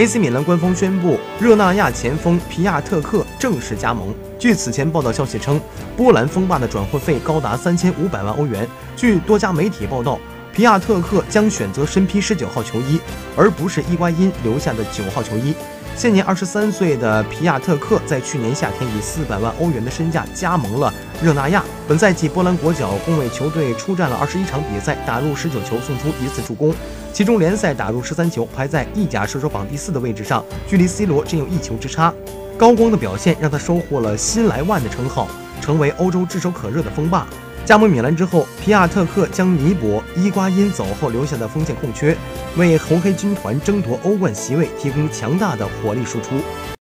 AC 米兰官方宣布，热那亚前锋皮亚特克正式加盟。据此前报道消息称，波兰锋霸的转会费高达三千五百万欧元。据多家媒体报道，皮亚特克将选择身披十九号球衣，而不是伊瓜因留下的九号球衣。现年二十三岁的皮亚特克在去年夏天以四百万欧元的身价加盟了热那亚。本赛季，波兰国脚共为球队出战了二十一场比赛，打入十九球，送出一次助攻，其中联赛打入十三球，排在意甲射手榜第四的位置上，距离 C 罗只有一球之差。高光的表现让他收获了“新莱万”的称号，成为欧洲炙手可热的锋霸。加盟米兰之后，皮亚特克将弥补伊瓜因走后留下的锋线空缺，为红黑军团争夺欧冠席位提供强大的火力输出。